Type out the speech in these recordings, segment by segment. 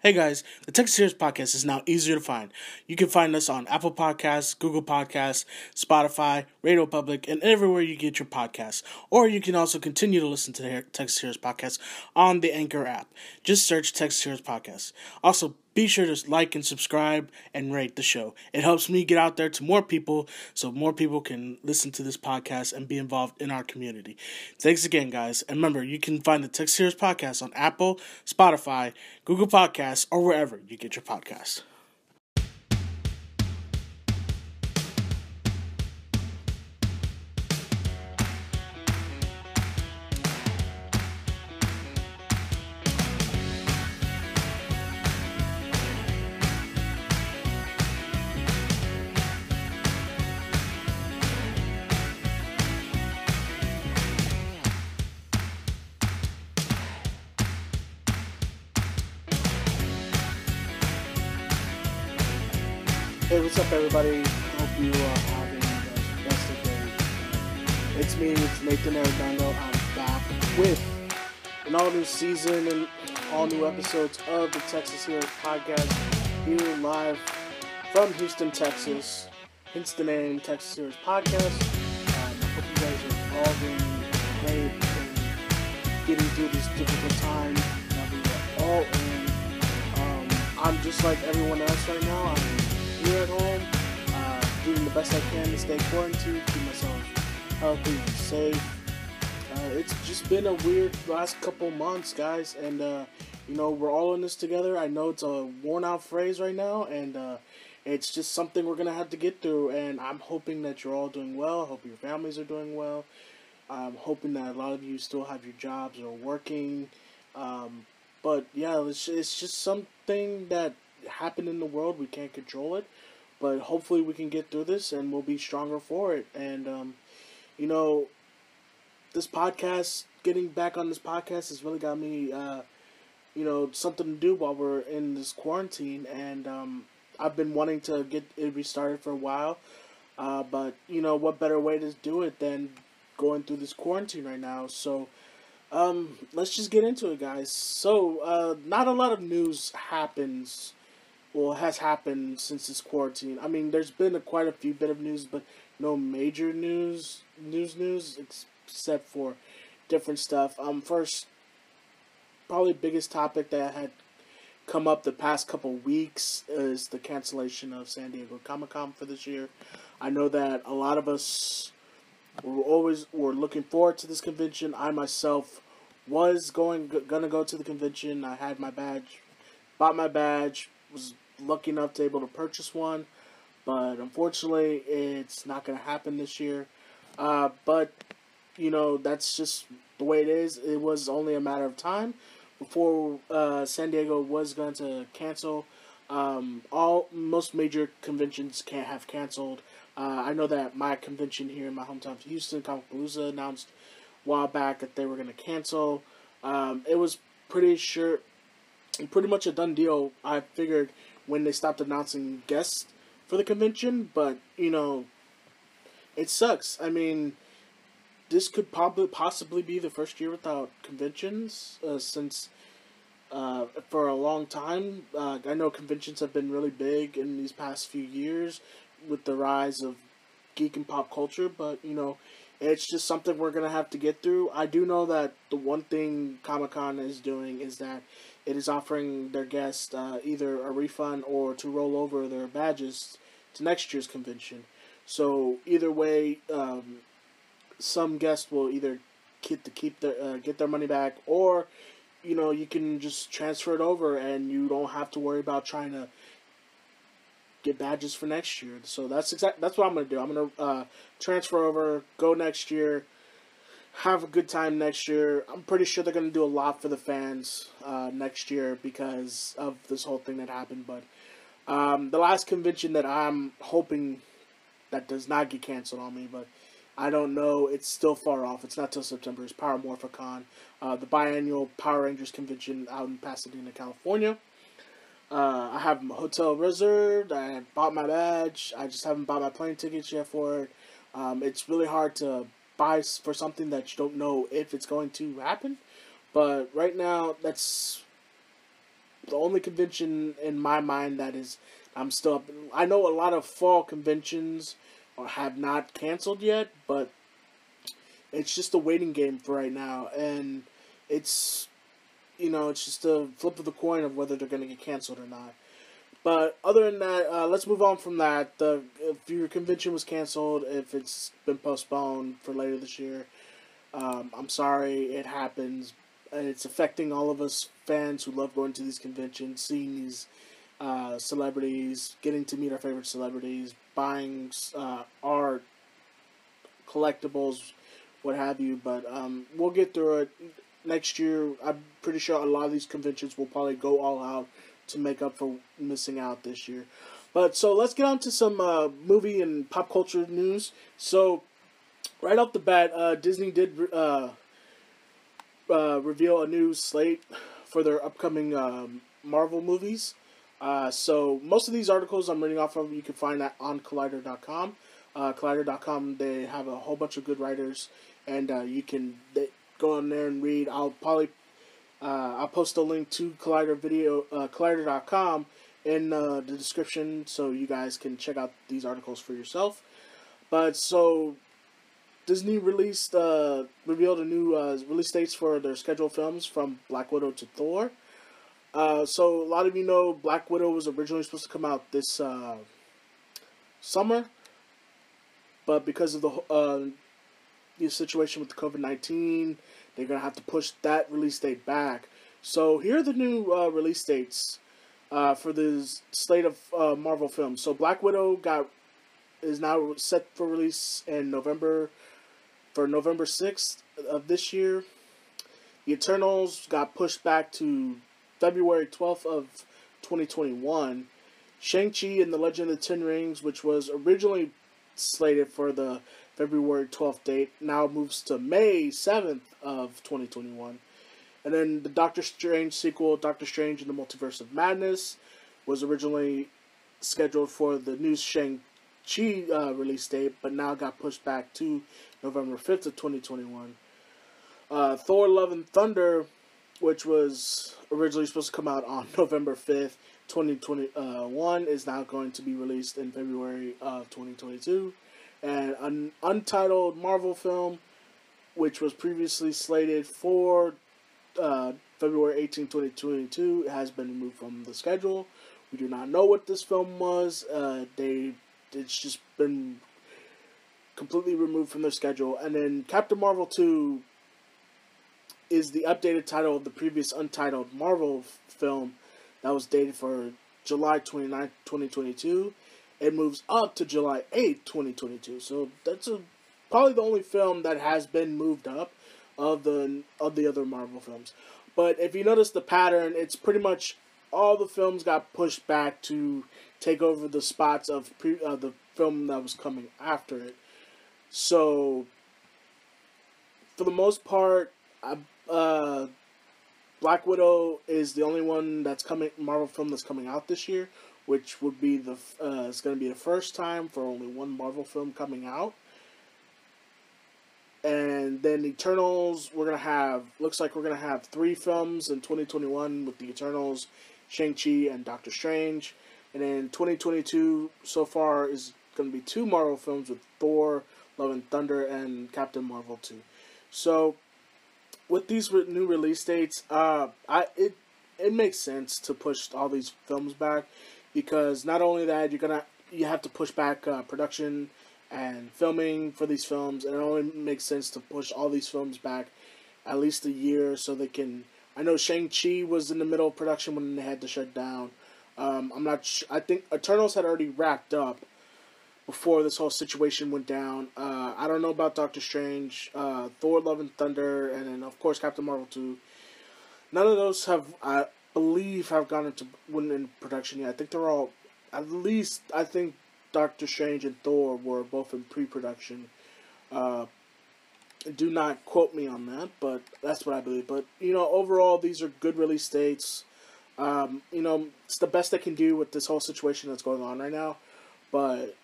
Hey guys, the Texas Heroes Podcast is now easier to find. You can find us on Apple Podcasts, Google Podcasts, Spotify, Radio Public, and everywhere you get your podcasts. Or you can also continue to listen to the Texas Heroes Podcast on the Anchor app. Just search Texas Heroes Podcast. Also, be sure to like and subscribe and rate the show. It helps me get out there to more people so more people can listen to this podcast and be involved in our community. Thanks again, guys. And remember, you can find the Texas Heroes Podcast on Apple, Spotify, Google Podcasts, or wherever you get your podcasts. Nathan Arredondo. I'm back with an all new season and all new episodes of the Texas Heroes podcast here live from Houston, Texas. Hence the name Texas Heroes Podcast. I hope you guys are all doing great and getting through this difficult time that we are all in. Um, I'm just like everyone else right now. I'm here at home, uh, doing the best I can to stay quarantined, keep myself healthy safe. Uh, it's just been a weird last couple months, guys, and uh, you know we're all in this together. I know it's a worn-out phrase right now, and uh, it's just something we're gonna have to get through. And I'm hoping that you're all doing well. I hope your families are doing well. I'm hoping that a lot of you still have your jobs or working. Um, but yeah, it's, it's just something that happened in the world. We can't control it, but hopefully we can get through this and we'll be stronger for it. And um, you know, this podcast, getting back on this podcast, has really got me, uh, you know, something to do while we're in this quarantine. And um, I've been wanting to get it restarted for a while, uh, but you know, what better way to do it than going through this quarantine right now? So. Um, let's just get into it, guys. So, uh, not a lot of news happens well has happened since this quarantine. I mean, there's been a, quite a few bit of news, but no major news, news, news except for different stuff. Um, first, probably biggest topic that had come up the past couple weeks is the cancellation of San Diego Comic Con for this year. I know that a lot of us were always were looking forward to this convention. I myself was going gonna go to the convention. I had my badge, bought my badge, was lucky enough to able to purchase one, but unfortunately, it's not going to happen this year. Uh, but you know that's just the way it is. It was only a matter of time before uh, San Diego was going to cancel. Um, all most major conventions can't have canceled. Uh, I know that my convention here in my hometown of Houston, Comicpalooza, announced a while back that they were going to cancel. Um, it was pretty sure, pretty much a done deal. I figured when they stopped announcing guests for the convention, but you know, it sucks. I mean, this could probably possibly be the first year without conventions uh, since uh, for a long time. Uh, I know conventions have been really big in these past few years with the rise of geek and pop culture, but you know, it's just something we're gonna have to get through. I do know that the one thing Comic Con is doing is that it is offering their guests uh, either a refund or to roll over their badges to next year's convention. So either way, um, some guests will either get to keep their uh, get their money back, or you know you can just transfer it over and you don't have to worry about trying to get badges for next year. So that's exact. That's what I'm gonna do. I'm gonna uh, transfer over, go next year have a good time next year. I'm pretty sure they're going to do a lot for the fans uh, next year because of this whole thing that happened. But um, the last convention that I'm hoping that does not get canceled on me, but I don't know. It's still far off. It's not till September. It's Power Morphicon, uh, the biannual Power Rangers convention out in Pasadena, California. Uh, I have hotel reserved. I bought my badge. I just haven't bought my plane tickets yet for it. Um, it's really hard to buy for something that you don't know if it's going to happen. But right now, that's the only convention in my mind that is I'm still up. I know a lot of fall conventions have not canceled yet, but it's just a waiting game for right now, and it's you know it's just a flip of the coin of whether they're going to get canceled or not. But other than that, uh, let's move on from that. The if your convention was canceled, if it's been postponed for later this year, um, I'm sorry, it happens. It's affecting all of us fans who love going to these conventions, seeing these uh, celebrities, getting to meet our favorite celebrities, buying uh, art, collectibles, what have you. But um, we'll get through it next year. I'm pretty sure a lot of these conventions will probably go all out to make up for missing out this year. But so let's get on to some uh, movie and pop culture news. So right off the bat, uh, Disney did uh, uh, reveal a new slate for their upcoming um, Marvel movies. Uh, so most of these articles I'm reading off of, you can find that on Collider.com. Uh, Collider.com, they have a whole bunch of good writers, and you can they, go on there and read. I'll probably uh, I'll post a link to Collider video uh, Collider.com in uh, the description, so you guys can check out these articles for yourself. But so Disney released uh, revealed a new uh, release dates for their scheduled films from Black Widow to Thor. Uh, so a lot of you know Black Widow was originally supposed to come out this uh, summer, but because of the uh, the situation with the COVID nineteen, they're gonna have to push that release date back. So here are the new uh, release dates uh, for this slate of uh, Marvel films. So Black Widow got is now set for release in November for November sixth of this year. The Eternals got pushed back to February 12th of 2021. Shang-Chi and the Legend of the Ten Rings, which was originally slated for the February 12th date, now moves to May 7th of 2021. And then the Doctor Strange sequel, Doctor Strange in the Multiverse of Madness, was originally scheduled for the new Shang-Chi uh, release date, but now got pushed back to November 5th of 2021. Uh, Thor Love and Thunder which was originally supposed to come out on November 5th, 2021, is now going to be released in February of 2022. And an untitled Marvel film, which was previously slated for uh, February 18, 2022, has been removed from the schedule. We do not know what this film was. Uh, they it's just been completely removed from their schedule. And then Captain Marvel 2 is the updated title of the previous untitled Marvel film that was dated for July 29, 2022. It moves up to July 8, 2022. So that's a, probably the only film that has been moved up of the of the other Marvel films. But if you notice the pattern, it's pretty much all the films got pushed back to take over the spots of pre, uh, the film that was coming after it. So for the most part, I uh, Black Widow is the only one that's coming Marvel film that's coming out this year, which would be the uh, it's going to be the first time for only one Marvel film coming out. And then Eternals, we're gonna have looks like we're gonna have three films in 2021 with the Eternals, Shang Chi, and Doctor Strange. And then 2022 so far is gonna be two Marvel films with Thor, Love and Thunder, and Captain Marvel 2. So with these re- new release dates, uh, I it it makes sense to push all these films back because not only that you're gonna you have to push back uh, production and filming for these films, and it only makes sense to push all these films back at least a year so they can. I know Shang Chi was in the middle of production when they had to shut down. Um, I'm not. Sh- I think Eternals had already wrapped up before this whole situation went down. Uh, I don't know about Doctor Strange, uh, Thor: Love and Thunder, and then of course Captain Marvel two. None of those have, I believe, have gone into went in production yet. I think they're all, at least I think Doctor Strange and Thor were both in pre-production. Uh, do not quote me on that, but that's what I believe. But you know, overall, these are good release dates. Um, you know, it's the best they can do with this whole situation that's going on right now. But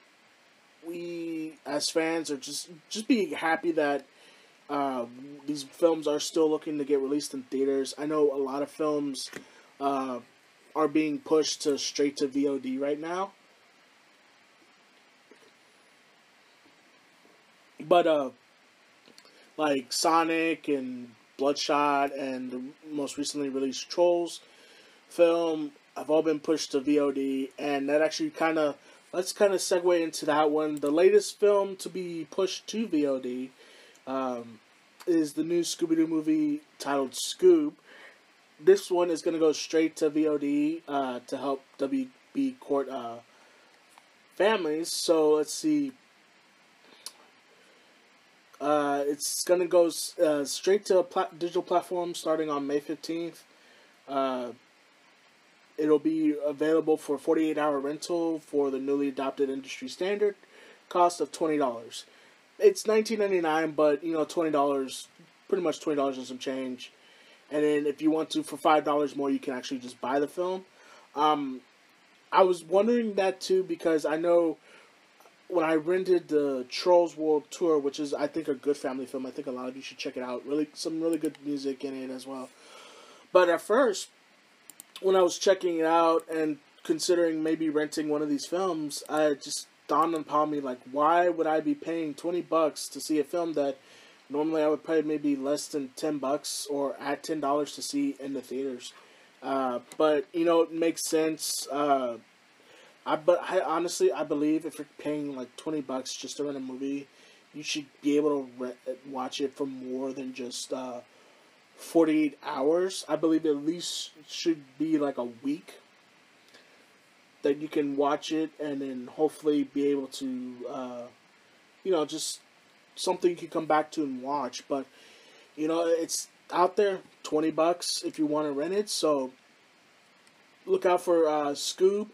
we as fans are just just being happy that uh, these films are still looking to get released in theaters. I know a lot of films uh, are being pushed to straight to VOD right now. But uh, like Sonic and Bloodshot and the most recently released Trolls film have all been pushed to VOD, and that actually kind of let's kind of segue into that one. The latest film to be pushed to VOD um, is the new Scooby Doo movie titled Scoob. This one is going to go straight to VOD uh, to help WB Court uh, families. So let's see. Uh, it's going to go uh, straight to a pla- digital platform starting on May 15th. Uh, it'll be available for 48 hour rental for the newly adopted industry standard cost of $20. It's 19.99, but you know, $20, pretty much $20 and some change. And then if you want to, for $5 more, you can actually just buy the film. Um, I was wondering that too because I know when I rented the Trolls World Tour, which is I think a good family film. I think a lot of you should check it out. Really, some really good music in it as well. But at first, when I was checking it out and considering maybe renting one of these films, I just dawned upon me like, why would I be paying twenty bucks to see a film that normally I would pay maybe less than ten bucks or at ten dollars to see in the theaters? Uh, but you know, it makes sense. Uh, I but I honestly I believe if you're paying like twenty bucks just to rent a movie, you should be able to rent, watch it for more than just uh, forty eight hours. I believe at least should be like a week that you can watch it and then hopefully be able to, uh, you know, just something you can come back to and watch. But you know, it's out there, twenty bucks if you want to rent it. So look out for uh, Scoob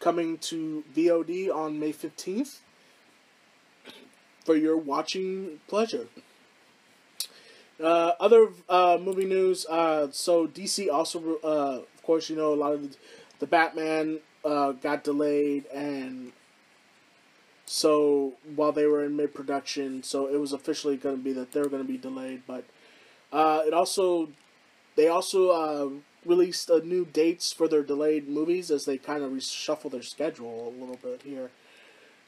coming to VOD on May 15th for your watching pleasure. Uh, other uh, movie news. Uh, so DC also, uh, of course, you know a lot of the, the Batman uh, got delayed, and so while they were in mid production, so it was officially going to be that they were going to be delayed. But uh, it also, they also released uh, new dates for their delayed movies as they kind of reshuffle their schedule a little bit here.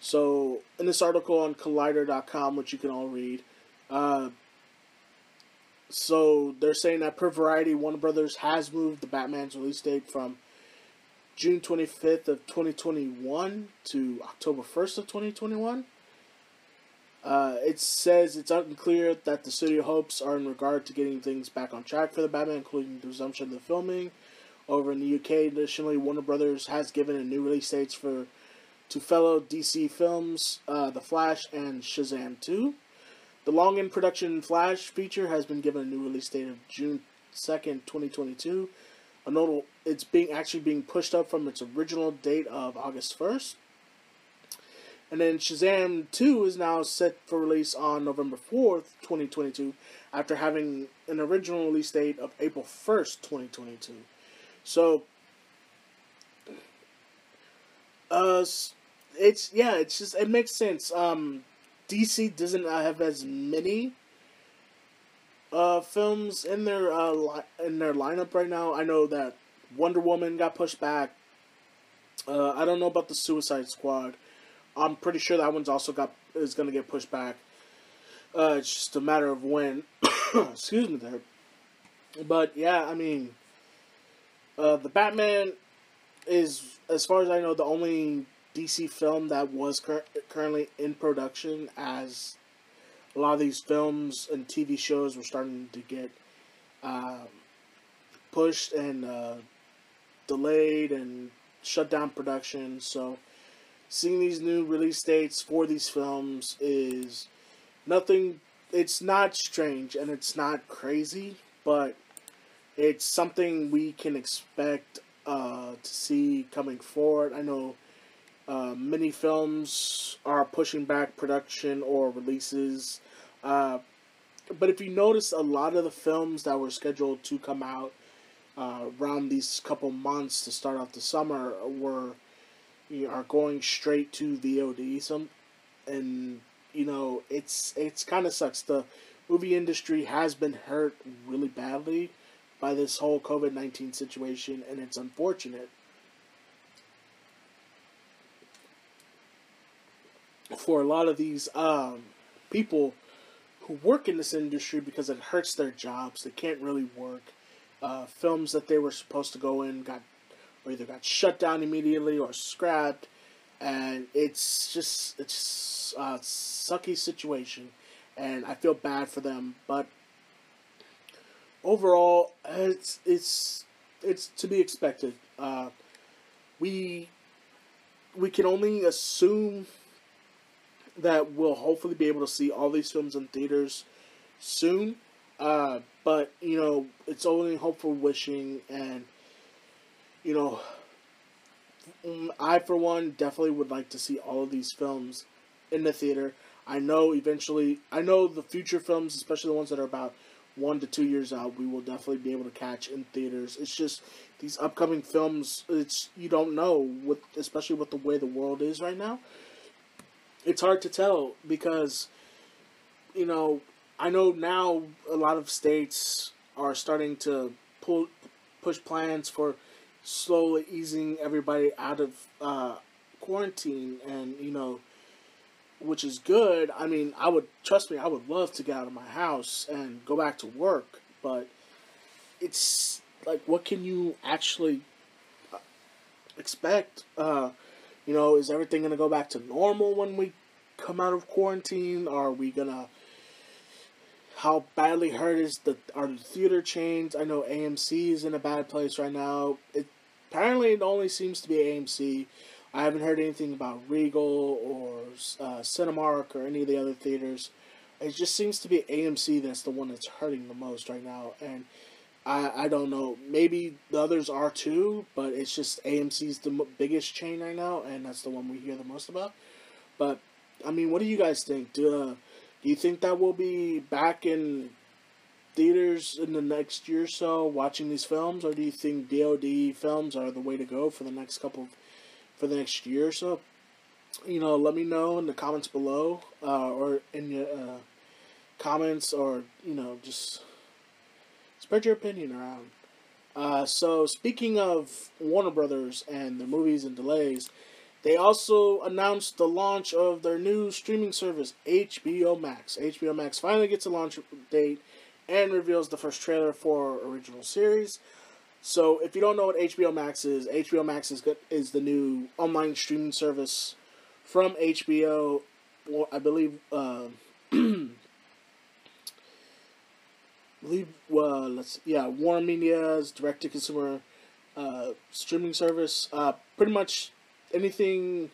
So, in this article on Collider.com, which you can all read, uh, so they're saying that per Variety, Warner Brothers has moved the Batman's release date from June 25th of 2021 to October 1st of 2021. Uh, it says it's unclear that the studio hopes are in regard to getting things back on track for the Batman, including the resumption of the filming over in the UK. Additionally, Warner Brothers has given a new release dates for two fellow DC films, uh, The Flash and Shazam 2. The long in production Flash feature has been given a new release date of June 2nd, 2022. A notable, it's being actually being pushed up from its original date of August 1st. And then Shazam 2 is now set for release on November 4th, 2022, after having an original release date of April 1st, 2022. So, uh, it's, yeah, it's just, it makes sense. Um, DC doesn't have as many uh, films in their uh, li- in their lineup right now. I know that Wonder Woman got pushed back. Uh, I don't know about the Suicide Squad. I'm pretty sure that one's also got is to get pushed back. Uh, it's just a matter of when. Excuse me there. But yeah, I mean, uh, the Batman is, as far as I know, the only DC film that was cur- currently in production. As a lot of these films and TV shows were starting to get um, pushed and uh, delayed and shut down production. So seeing these new release dates for these films is nothing it's not strange and it's not crazy but it's something we can expect uh, to see coming forward i know uh, many films are pushing back production or releases uh, but if you notice a lot of the films that were scheduled to come out uh, around these couple months to start off the summer were you are going straight to VOD. Some, and you know it's it's kind of sucks. The movie industry has been hurt really badly by this whole COVID 19 situation, and it's unfortunate. For a lot of these um, people who work in this industry because it hurts their jobs, they can't really work. Uh, films that they were supposed to go in got or either got shut down immediately or scrapped, and it's just it's a sucky situation, and I feel bad for them. But overall, it's it's it's to be expected. Uh, we we can only assume that we'll hopefully be able to see all these films in theaters soon. Uh, but you know, it's only hopeful wishing, and you know, mm, I for one definitely would like to see all of these films in the theater. I know eventually, I know the future films, especially the ones that are about one to two years out, we will definitely be able to catch in theaters. It's just these upcoming films. It's you don't know with especially with the way the world is right now. It's hard to tell because you know I know now a lot of states are starting to pull push plans for slowly easing everybody out of uh, quarantine and you know which is good. I mean, I would trust me. I would love to get out of my house and go back to work, but it's like, what can you actually uh, expect? Uh, you know, is everything gonna go back to normal when we come out of quarantine? Are we gonna? How badly hurt is the are the theater chains? I know AMC is in a bad place right now. It apparently it only seems to be AMC. I haven't heard anything about Regal or uh, Cinemark or any of the other theaters. It just seems to be AMC that's the one that's hurting the most right now, and I I don't know. Maybe the others are too, but it's just AMC's the biggest chain right now, and that's the one we hear the most about. But I mean, what do you guys think? Do uh, do you think that we'll be back in theaters in the next year or so watching these films, or do you think VOD films are the way to go for the next couple of for the next year or so, you know, let me know in the comments below uh, or in your uh, comments or, you know, just spread your opinion around. Uh, so, speaking of Warner Brothers and their movies and delays, they also announced the launch of their new streaming service, HBO Max. HBO Max finally gets a launch date and reveals the first trailer for original series. So if you don't know what HBO Max is, HBO Max is good, is the new online streaming service from HBO. Well, I believe. Uh, believe uh, let's yeah Warner Media's direct to consumer uh, streaming service. Uh, pretty much anything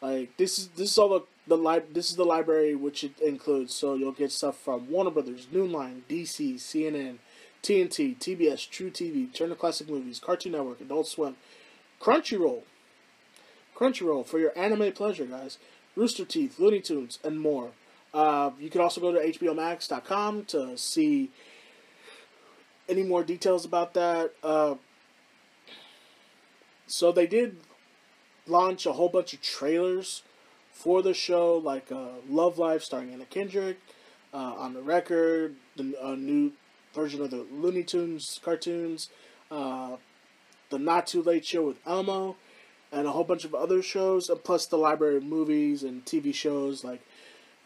like this is this is all the the li- this is the library which it includes. So you'll get stuff from Warner Brothers, New Line, DC, CNN, TNT, TBS, truTV, Turner Classic Movies, Cartoon Network, Adult Swim, Crunchyroll. Crunchyroll for your anime pleasure, guys. Rooster Teeth, Looney Tunes, and more. Uh, you can also go to HBOMax.com to see any more details about that. Uh, so they did launch a whole bunch of trailers for the show, like uh, Love Life starring Anna Kendrick, uh, on the record, the uh, new version of the Looney Tunes cartoons, uh, the Not Too Late Show with Elmo, and a whole bunch of other shows, plus the library of movies and TV shows like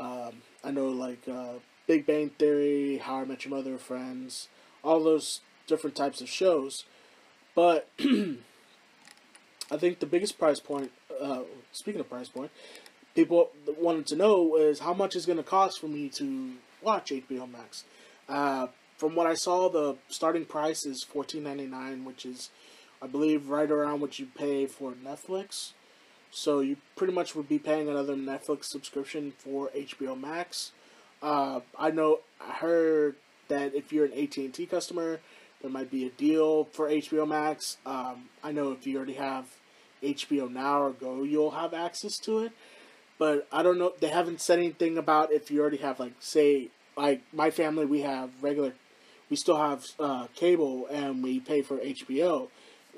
um, I know like uh, Big Bang Theory, How I Met Your Mother, Friends, all those different types of shows. But I think the biggest price point, uh, speaking of price point, people wanted to know is how much is going to cost for me to watch HBO Max. Uh, from what I saw, the starting price is fourteen ninety nine, which is, I believe, right around what you pay for Netflix. So you pretty much would be paying another Netflix subscription for HBO Max. Uh, I know I heard that if you're an AT and T customer, there might be a deal for HBO Max. Um, I know if you already have HBO Now or Go, you'll have access to it. But I don't know. They haven't said anything about if you already have like say like my family. We have regular we still have uh, cable and we pay for HBO.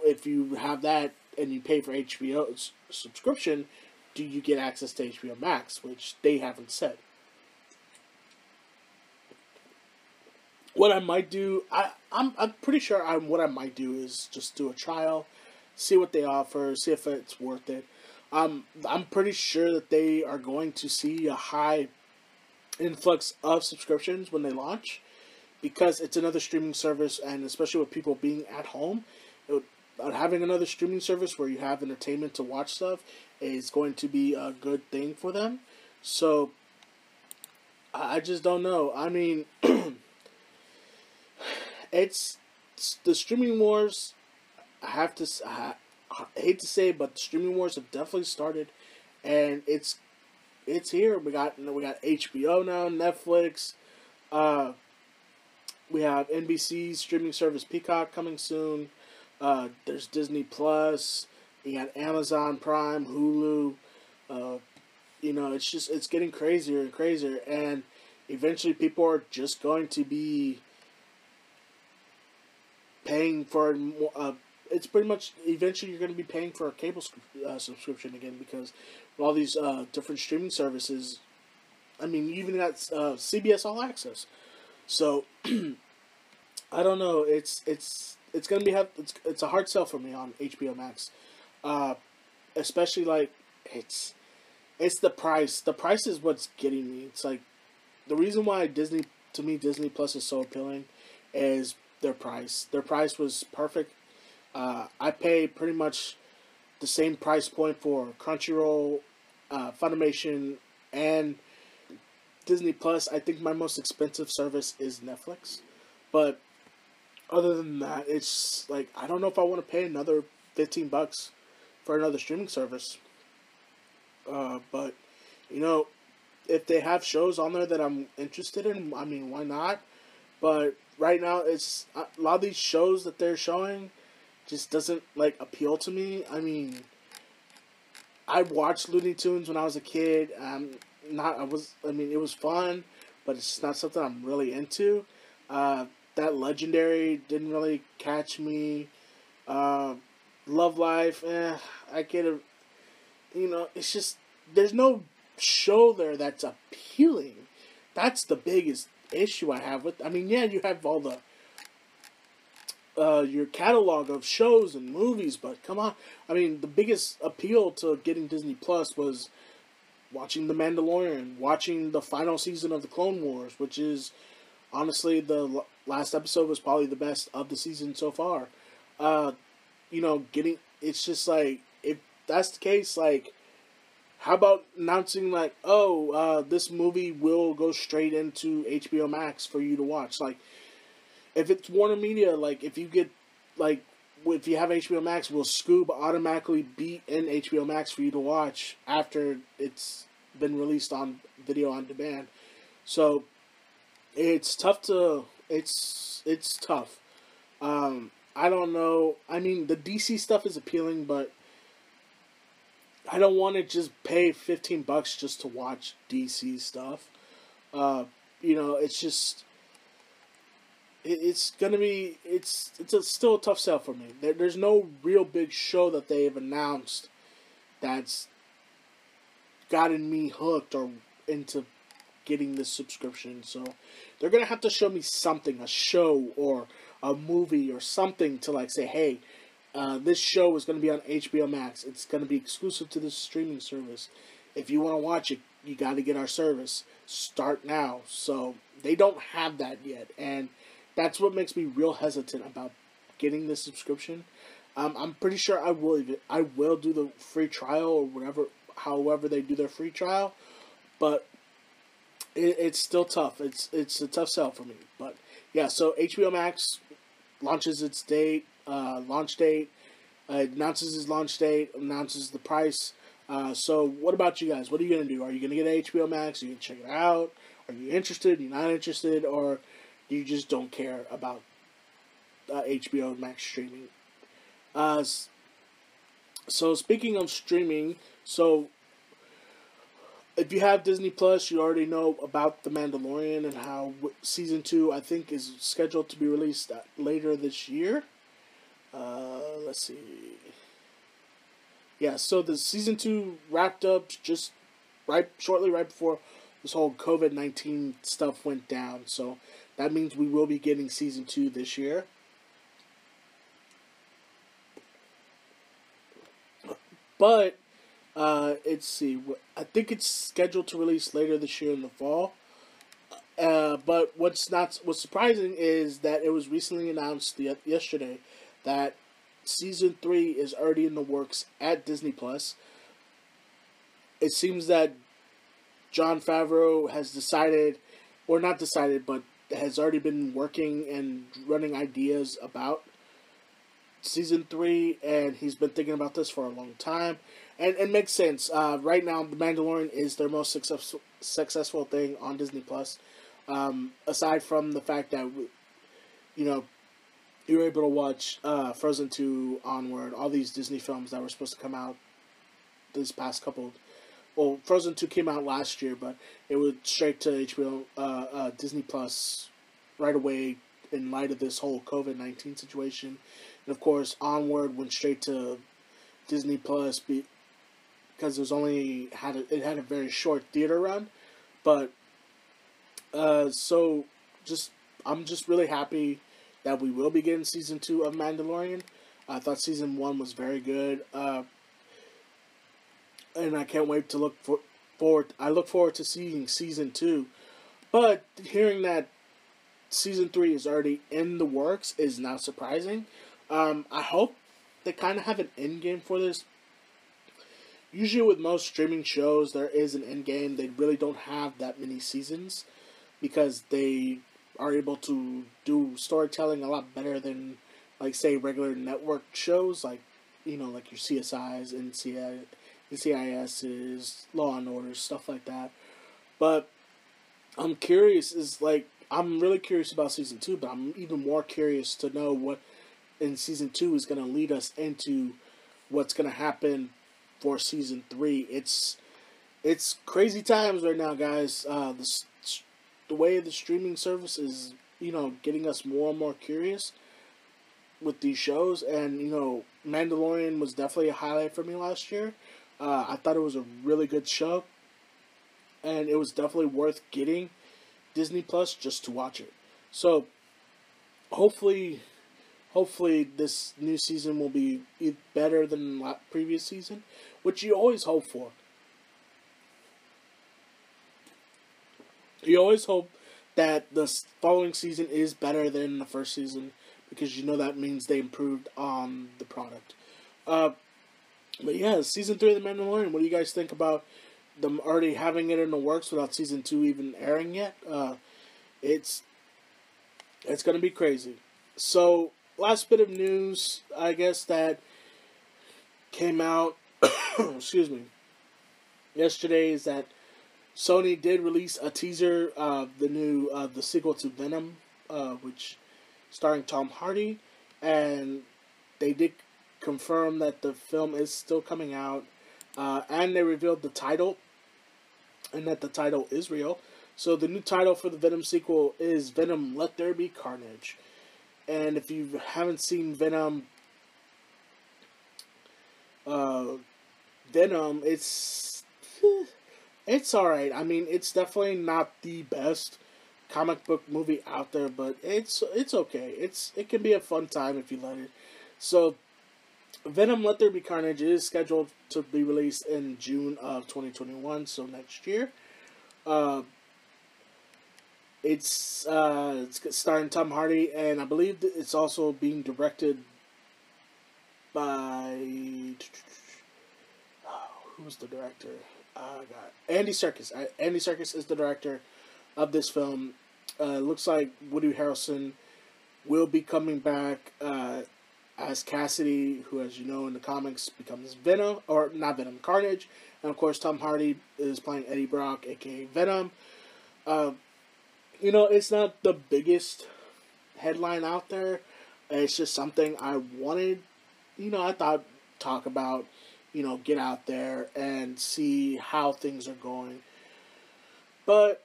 If you have that and you pay for HBO subscription, do you get access to HBO Max, which they haven't said. what I might do, I I'm I'm pretty sure I'm what I might do is just do a trial, see what they offer, see if it's worth it. Um, I'm pretty sure that they are going to see a high influx of subscriptions when they launch because it's another streaming service, and especially with people being at home, having another streaming service where you have entertainment to watch stuff is going to be a good thing for them. So I just don't know. I mean, it's, it's, the streaming wars. I have to. I, I hate to say, but the streaming wars have definitely started, and it's it's here. We got we got HBO now, Netflix. Uh, we have NBC's streaming service Peacock coming soon. Uh, there's Disney Plus. You got Amazon Prime, Hulu. Uh, you know, it's just it's getting crazier and crazier, and eventually people are just going to be paying for uh, it's pretty much eventually you're going to be paying for a cable uh, subscription again because all these uh, different streaming services. I mean, even got uh, CBS All Access. So I don't know. It's it's it's gonna be have it's it's a hard sell for me on HBO Max, uh, especially like it's it's the price. The price is what's getting me. It's like the reason why Disney to me Disney Plus is so appealing is their price. Their price was perfect. Uh, I pay pretty much the same price point for Crunchyroll, uh, Funimation, and Disney Plus. I think my most expensive service is Netflix, but other than that, it's like I don't know if I want to pay another fifteen bucks for another streaming service. Uh, but you know, if they have shows on there that I'm interested in, I mean, why not? But right now, it's a lot of these shows that they're showing just doesn't like appeal to me. I mean, I watched Looney Tunes when I was a kid. Um, not I was. I mean, it was fun, but it's not something I'm really into. Uh, that legendary didn't really catch me. Uh, Love Life, eh, I get it. You know, it's just there's no show there that's appealing. That's the biggest issue I have with. I mean, yeah, you have all the uh, your catalog of shows and movies, but come on. I mean, the biggest appeal to getting Disney Plus was watching The Mandalorian, watching the final season of the Clone Wars, which is honestly the last episode was probably the best of the season so far. Uh, you know, getting it's just like if that's the case, like how about announcing like, oh, uh, this movie will go straight into HBO Max for you to watch? Like, if it's Warner Media, like if you get like if you have HBO Max, will Scoob automatically be in HBO Max for you to watch after it's been released on video on demand? So it's tough to it's it's tough. Um, I don't know. I mean, the DC stuff is appealing, but I don't want to just pay fifteen bucks just to watch DC stuff. Uh, you know, it's just it, it's gonna be it's it's a, still a tough sell for me. There, there's no real big show that they've announced that's gotten me hooked or into getting this subscription. So they're gonna have to show me something, a show or a movie or something to like say, hey, uh, this show is gonna be on HBO Max. It's gonna be exclusive to this streaming service. If you want to watch it, you got to get our service. Start now. So they don't have that yet, and that's what makes me real hesitant about getting this subscription. Um, I'm pretty sure I will. Even, I will do the free trial or whatever, however they do their free trial, but it, it's still tough. It's it's a tough sell for me. But yeah, so HBO Max launches its date, uh, launch date, uh, announces its launch date, announces the price. Uh, so what about you guys? What are you gonna do? Are you gonna get HBO Max? Are you gonna check it out? Are you interested? Are you not interested? Or you just don't care about uh, HBO Max streaming? Uh, so speaking of streaming, so if you have Disney Plus, you already know about The Mandalorian and how season two, I think, is scheduled to be released later this year. Uh, let's see. Yeah, so the season two wrapped up just right shortly right before this whole COVID nineteen stuff went down. So that means we will be getting season two this year. But uh, let's see. I think it's scheduled to release later this year in the fall. Uh, but what's not what's surprising is that it was recently announced the, yesterday that season three is already in the works at Disney Plus. It seems that Jon Favreau has decided, or not decided, but has already been working and running ideas about season three, and he's been thinking about this for a long time, and it makes sense. Uh, right now, The Mandalorian is their most successful successful thing on Disney Plus. Um, aside from the fact that you know you were able to watch uh, Frozen two onward, all these Disney films that were supposed to come out this past couple. Well, Frozen two came out last year, but it was straight to HBO uh, uh, Disney Plus right away in light of this whole COVID nineteen situation, and of course, Onward went straight to Disney Plus because it was only had a, it had a very short theater run, but uh, so just I'm just really happy that we will be getting season two of Mandalorian. I thought season one was very good, uh, and I can't wait to look for, forward. I look forward to seeing season two, but hearing that season three is already in the works is not surprising. Um, I hope they kind of have an end game for this. Usually, with most streaming shows, there is an end game. They really don't have that many seasons because they are able to do storytelling a lot better than, like, say, regular network shows, like, you know, like your CSIs, NCI, NCISs, Law and Order, stuff like that. But I'm curious, is like, I'm really curious about season two, but I'm even more curious to know what in season two is going to lead us into what's going to happen for season three. It's it's crazy times right now, guys. Uh, the the way the streaming service is, you know, getting us more and more curious with these shows. And, you know, Mandalorian was definitely a highlight for me last year. Uh, I thought it was a really good show. And it was definitely worth getting Disney Plus just to watch it. So, hopefully, hopefully this new season will be better than the previous season, which you always hope for. You always hope that the following season is better than the first season because you know that means they improved on the product. Uh, but yeah, season three of The Mandalorian. What do you guys think about them already having it in the works without season two even airing yet? Uh, it's it's gonna be crazy. So last bit of news, I guess that came out. excuse me. Yesterday is that Sony did release a teaser of the new uh, the sequel to Venom, uh, which starring Tom Hardy, and they did confirm that the film is still coming out, uh, and they revealed the title, and that the title is real. So the new title for the Venom sequel is Venom: Let There Be Carnage, and if you haven't seen Venom, uh, Venom, it's it's alright. I mean, it's definitely not the best comic book movie out there, but it's it's okay. It's it can be a fun time if you let it. So, Venom: Let There Be Carnage is scheduled to be released in June of 2021, so next year. Uh, it's uh, it's starring Tom Hardy, and I believe it's also being directed by oh, who's the director? uh, God, Andy Serkis. Andy Serkis is the director of this film. Uh, looks like Woody Harrelson will be coming back uh, as Kasady, who, as you know in the comics, becomes Venom, or not Venom, Carnage. And of course, Tom Hardy is playing Eddie Brock, aka Venom. Uh, you know, it's not the biggest headline out there. It's just something I wanted, you know, I thought talk about you know, get out there and see how things are going. But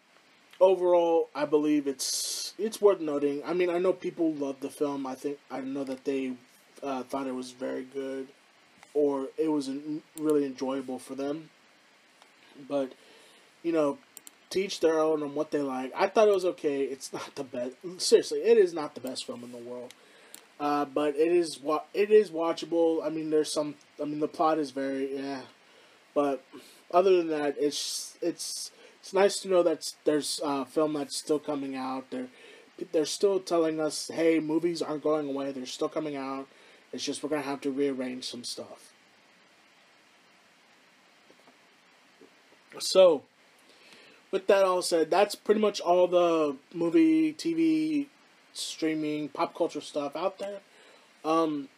overall, I believe it's it's worth noting. I mean, I know people love the film. I think I know that they uh, thought it was very good, or it was really enjoyable for them. But you know, teach their own on what they like. I thought it was okay. It's not the best. Seriously, it is not the best film in the world. Uh, but it is wa- it is watchable. I mean, there's some. I mean, the plot is very yeah, but other than that, it's it's it's nice to know that there's a film that's still coming out. They're they're still telling us, hey, movies aren't going away. They're still coming out. It's just we're gonna have to rearrange some stuff. So, with that all said, that's pretty much all the movie, TV, streaming, pop culture stuff out there. Um,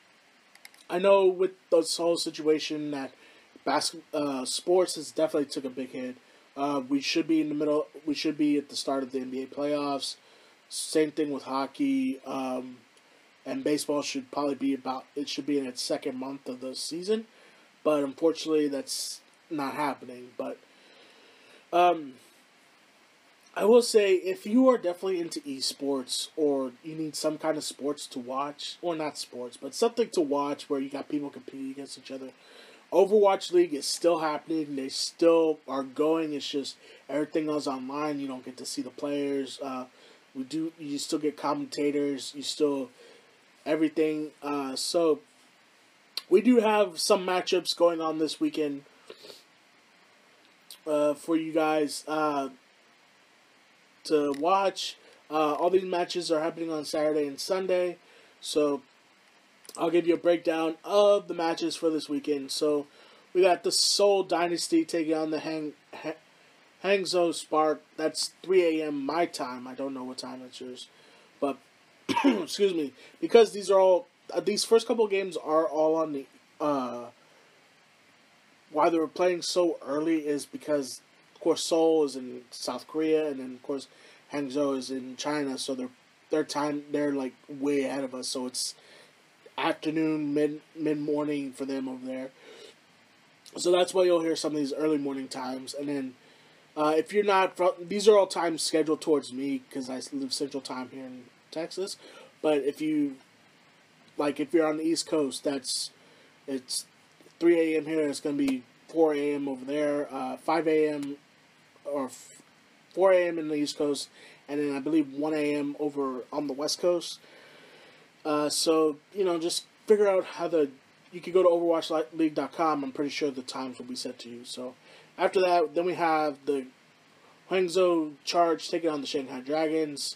I know with the whole situation that bas- uh, sports has definitely took a big hit. Uh, we should be in the middle. We should be at the start of the NBA playoffs. Same thing with hockey. Um, and baseball should probably be about. It should be in its second month of the season, but unfortunately, that's not happening. But um, I will say, if you are definitely into esports or you need some kind of sports to watch, or not sports, but something to watch where you got people competing against each other, Overwatch League is still happening. They still are going. It's just everything else online. You don't get to see the players. Uh, we do. You still get commentators. You still everything. Uh, so we do have some matchups going on this weekend uh, for you guys. To watch. Uh, all these matches are happening on Saturday and Sunday, so I'll give you a breakdown of the matches for this weekend. So we got the Seoul Dynasty taking on the Hang, ha- Hangzhou Spark. That's 3 a.m. my time. I don't know what time it's yours, but excuse me, because these are all uh, these first couple games are all on the. Uh, why they were playing so early is because course, Seoul is in South Korea, and then of course Hangzhou is in China. So they're their time they're like way ahead of us. So it's afternoon, mid mid morning for them over there. So that's why you'll hear some of these early morning times, and then. Uh, if you're not, from, these are all times scheduled towards me because I live Central Time here in Texas. But if you, like, if you're on the East Coast, that's it's 3 a.m. here. It's gonna be 4 a.m. over there, uh, 5 a.m or 4 a.m. in the East Coast, and then I believe 1 a.m. over on the West Coast. Uh, so you know, just figure out how the you can go to OverwatchLeague.com. I'm pretty sure the times will be set to you. So after that, then we have the Guangzhou Charge taking on the Shanghai Dragons,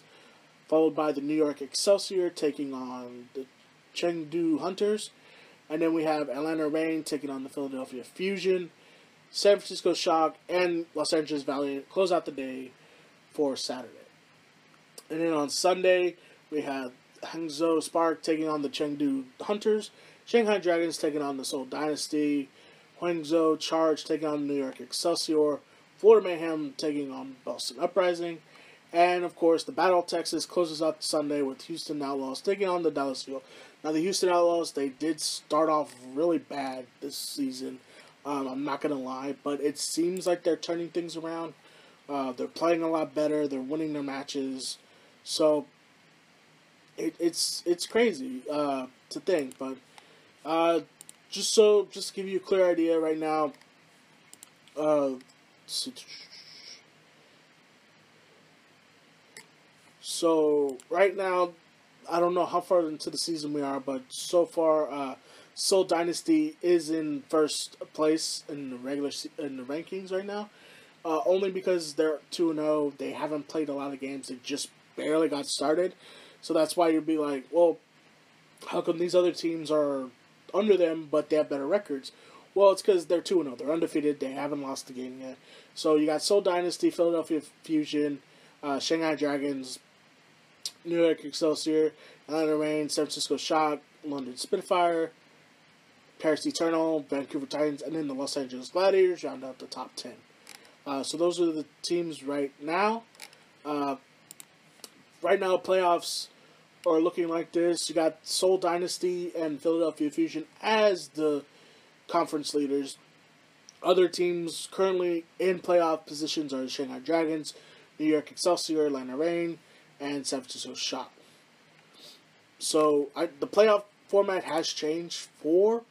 followed by the New York Excelsior taking on the Chengdu Hunters, and then we have Atlanta Reign taking on the Philadelphia Fusion. San Francisco Shock, and Los Angeles Valiant close out the day for Saturday. And then on Sunday, we have Hangzhou Spark taking on the Chengdu Hunters, Shanghai Dragons taking on the Seoul Dynasty, Guangzhou Charge taking on New York Excelsior, Florida Mayhem taking on Boston Uprising, and of course, the Battle of Texas closes out Sunday with Houston Outlaws taking on the Dallas Fuel. Now, the Houston Outlaws, they did start off really bad this season. Um, I'm not gonna lie, but it seems like they're turning things around. Uh, they're playing a lot better. They're winning their matches, so it, it's it's crazy uh, to think. But uh, just so just to give you a clear idea right now. Uh, so right now, I don't know how far into the season we are, but so far, Seoul Dynasty is in first place in the regular in the rankings right now. Uh, only because they're two and zero. Oh, they haven't played a lot of games. They just barely got started, so that's why you'd be like, well, how come these other teams are under them but they have better records? Well, it's because they're two and zero. Oh. They're undefeated. They haven't lost the game yet. So you got Seoul Dynasty, Philadelphia Fusion, uh, Shanghai Dragons, New York Excelsior, Atlanta Reign, San Francisco Shock, London Spitfire. Paris Eternal, Vancouver Titans, and then the Los Angeles Gladiators round out the top 10. Uh, so those are the teams right now. Uh, right now, playoffs are looking like this. You got Seoul Dynasty and Philadelphia Fusion as the conference leaders. Other teams currently in playoff positions are the Shanghai Dragons, New York Excelsior, Atlanta Reign, and San Francisco Shock. So I, the playoff format has changed for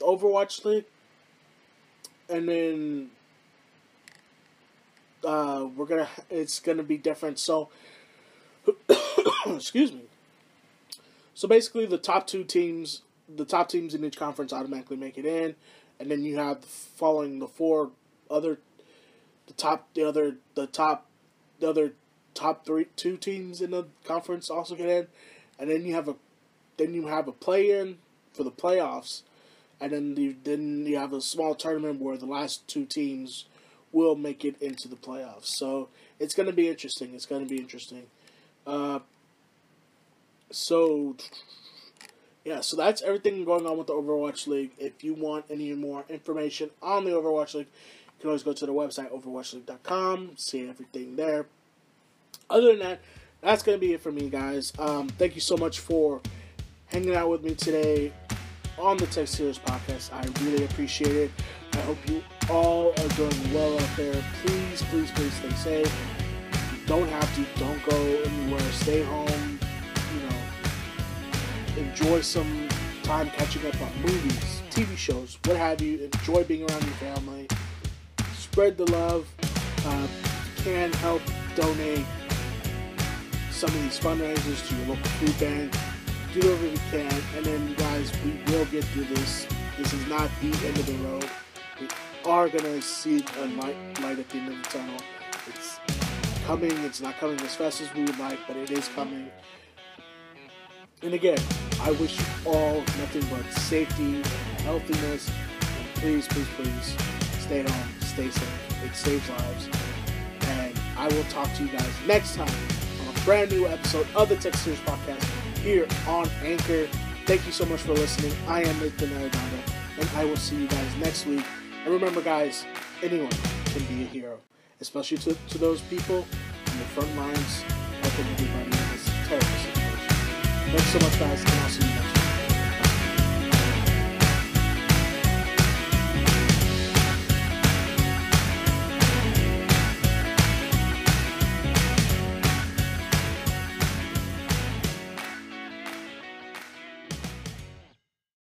Overwatch League, and then uh, we're gonna it's gonna be different. So, excuse me. So basically, the top two teams, the top teams in each conference automatically make it in, and then you have following the four other, the top, the other, the top, the other top three two teams in the conference also get in, and then you have a, then you have a play in for the playoffs, and then you then you have a small tournament where the last two teams will make it into the playoffs. So it's going to be interesting. It's going to be interesting. Uh, so yeah, so that's everything going on with the Overwatch League. If you want any more information on the Overwatch League, you can always go to the website overwatchleague.com, see everything there. Other than that, that's going to be it for me, guys. Um, thank you so much for hanging out with me today on the Texas Heroes podcast. I really appreciate it. I hope you all are doing well out there. Please, please, please stay safe. You don't have to. Don't go anywhere. Stay home. You know, enjoy some time catching up on movies, TV shows, what have you. Enjoy being around your family. Spread the love. Uh, can help donate some of these fundraisers to your local food bank. Do whatever we can, and then guys, we will get through this. This is not the end of the road We are gonna see a light, light at the end of the tunnel. It's coming. It's not coming as fast as we would like, but it is coming. And again, I wish you all nothing but safety, and healthiness, and please, please, please stay home, stay safe. It saves lives. And I will talk to you guys next time on a brand new episode of the Texas Heroes Podcast here on Anchor. Thank you so much for listening. I am Nathan Aragona, and I will see you guys next week and remember, guys, anyone can be a hero, especially to, to those people on the front lines helping everybody in this terrible situation. Thanks so much, guys, and I'll see you next time.